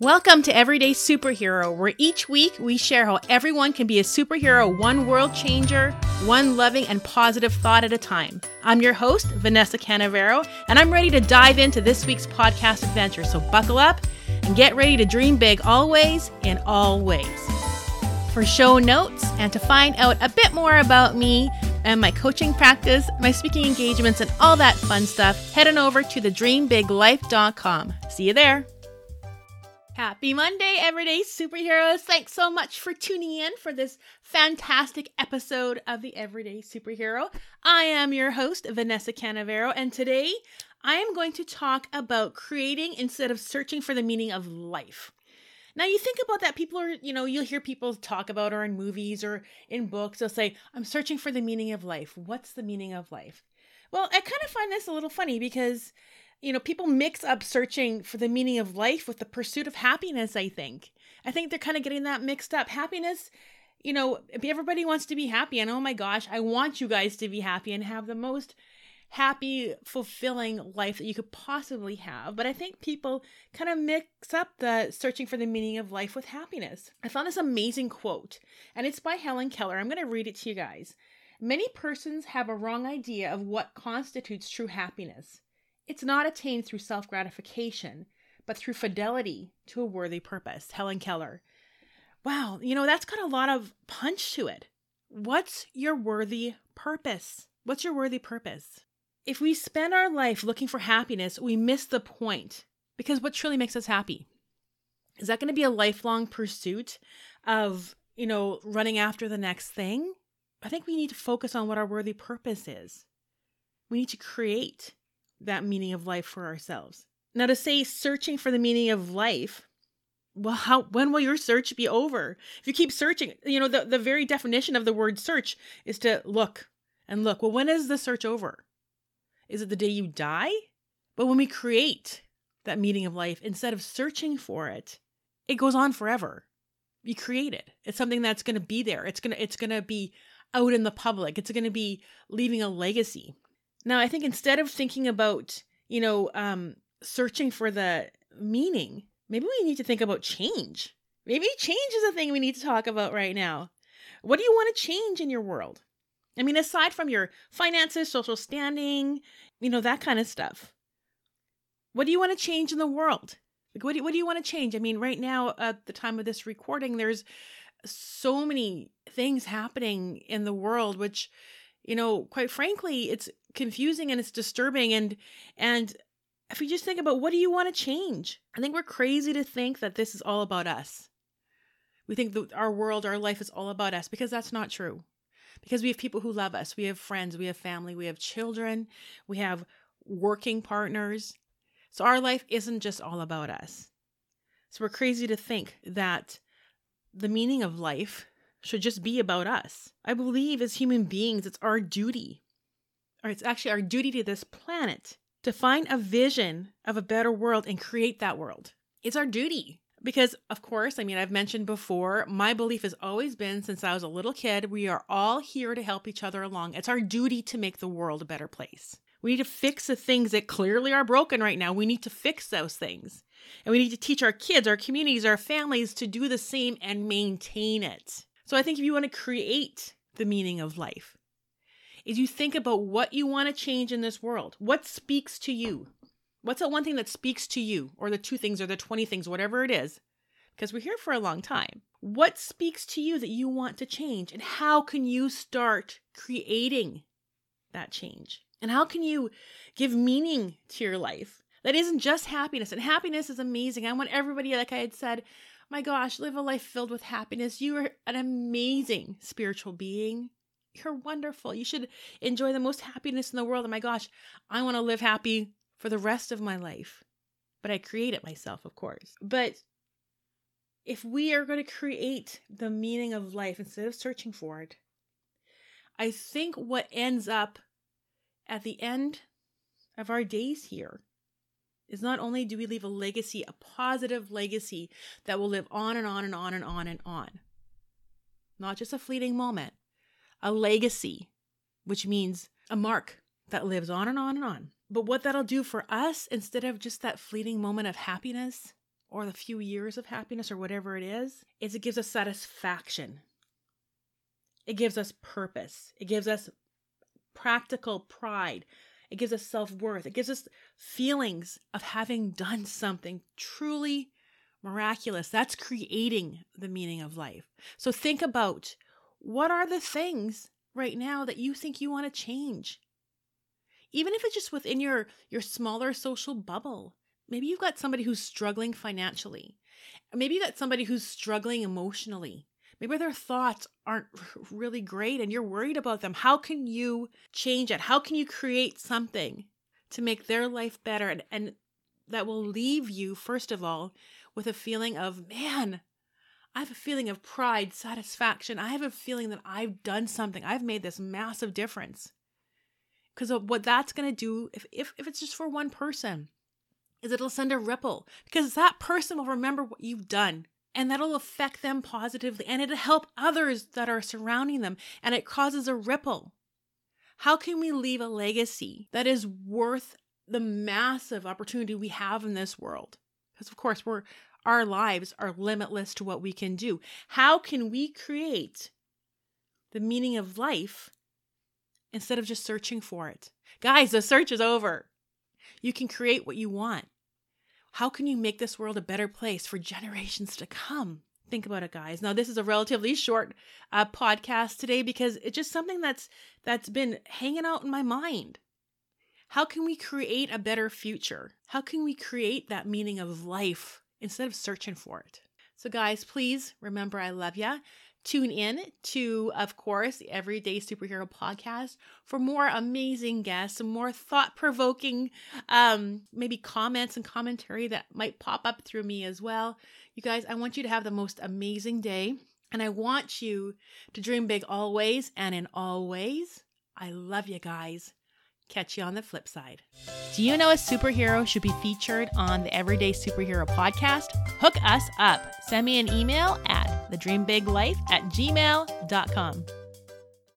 Welcome to Everyday Superhero, where each week we share how everyone can be a superhero, one world changer, one loving and positive thought at a time. I'm your host, Vanessa Canavero, and I'm ready to dive into this week's podcast adventure. So buckle up and get ready to dream big always in all ways. For show notes and to find out a bit more about me and my coaching practice, my speaking engagements, and all that fun stuff, head on over to thedreambiglife.com. See you there. Happy Monday, everyday superheroes. Thanks so much for tuning in for this fantastic episode of the Everyday Superhero. I am your host, Vanessa Canavero, and today I am going to talk about creating instead of searching for the meaning of life. Now, you think about that, people are, you know, you'll hear people talk about or in movies or in books, they'll say, I'm searching for the meaning of life. What's the meaning of life? Well, I kind of find this a little funny because you know, people mix up searching for the meaning of life with the pursuit of happiness, I think. I think they're kind of getting that mixed up. Happiness, you know, everybody wants to be happy. And oh my gosh, I want you guys to be happy and have the most happy, fulfilling life that you could possibly have. But I think people kind of mix up the searching for the meaning of life with happiness. I found this amazing quote, and it's by Helen Keller. I'm going to read it to you guys. Many persons have a wrong idea of what constitutes true happiness. It's not attained through self gratification, but through fidelity to a worthy purpose. Helen Keller. Wow, you know, that's got a lot of punch to it. What's your worthy purpose? What's your worthy purpose? If we spend our life looking for happiness, we miss the point because what truly makes us happy? Is that going to be a lifelong pursuit of, you know, running after the next thing? I think we need to focus on what our worthy purpose is. We need to create that meaning of life for ourselves. Now, to say searching for the meaning of life, well, how when will your search be over? If you keep searching, you know, the, the very definition of the word search is to look and look. Well, when is the search over? Is it the day you die? But when we create that meaning of life, instead of searching for it, it goes on forever. You create it. It's something that's gonna be there. It's gonna it's gonna be out in the public. It's gonna be leaving a legacy. Now, I think instead of thinking about, you know, um, searching for the meaning, maybe we need to think about change. Maybe change is a thing we need to talk about right now. What do you want to change in your world? I mean, aside from your finances, social standing, you know, that kind of stuff. What do you want to change in the world? Like, what do you, what do you want to change? I mean, right now, at the time of this recording, there's so many things happening in the world, which, you know, quite frankly, it's confusing and it's disturbing and and if we just think about what do you want to change? I think we're crazy to think that this is all about us. We think that our world our life is all about us because that's not true. Because we have people who love us. We have friends we have family we have children we have working partners. So our life isn't just all about us. So we're crazy to think that the meaning of life should just be about us i believe as human beings it's our duty or it's actually our duty to this planet to find a vision of a better world and create that world. It's our duty. Because, of course, I mean, I've mentioned before, my belief has always been since I was a little kid, we are all here to help each other along. It's our duty to make the world a better place. We need to fix the things that clearly are broken right now. We need to fix those things. And we need to teach our kids, our communities, our families to do the same and maintain it. So I think if you want to create the meaning of life, is you think about what you want to change in this world. What speaks to you? What's the one thing that speaks to you, or the two things, or the 20 things, whatever it is? Because we're here for a long time. What speaks to you that you want to change? And how can you start creating that change? And how can you give meaning to your life that isn't just happiness? And happiness is amazing. I want everybody, like I had said, my gosh, live a life filled with happiness. You are an amazing spiritual being. You're wonderful. You should enjoy the most happiness in the world. And my gosh, I want to live happy for the rest of my life. But I create it myself, of course. But if we are going to create the meaning of life instead of searching for it, I think what ends up at the end of our days here is not only do we leave a legacy, a positive legacy that will live on and on and on and on and on, not just a fleeting moment, a legacy, which means a mark that lives on and on and on. But what that'll do for us, instead of just that fleeting moment of happiness, or the few years of happiness or whatever it is, is it gives us satisfaction. It gives us purpose. It gives us practical pride. It gives us self worth. It gives us feelings of having done something truly miraculous. That's creating the meaning of life. So think about what are the things right now that you think you want to change? Even if it's just within your your smaller social bubble. Maybe you've got somebody who's struggling financially. Maybe you've got somebody who's struggling emotionally. Maybe their thoughts aren't really great and you're worried about them. How can you change it? How can you create something to make their life better and, and that will leave you, first of all, with a feeling of, man, I have a feeling of pride, satisfaction. I have a feeling that I've done something. I've made this massive difference. Because what that's going to do, if, if, if it's just for one person, is it'll send a ripple because that person will remember what you've done and that'll affect them positively and it'll help others that are surrounding them and it causes a ripple. How can we leave a legacy that is worth the massive opportunity we have in this world? Because of course, we're our lives are limitless to what we can do. How can we create the meaning of life instead of just searching for it? Guys, the search is over. You can create what you want. How can you make this world a better place for generations to come? Think about it, guys. Now, this is a relatively short uh, podcast today because it's just something that's that's been hanging out in my mind. How can we create a better future? How can we create that meaning of life instead of searching for it? So, guys, please remember I love ya. Tune in to, of course, the Everyday Superhero podcast for more amazing guests, more thought provoking, um, maybe comments and commentary that might pop up through me as well. You guys, I want you to have the most amazing day. And I want you to dream big always and in all ways. I love you guys. Catch you on the flip side. Do you know a superhero should be featured on the Everyday Superhero podcast? Hook us up. Send me an email at thedreambiglife at gmail.com.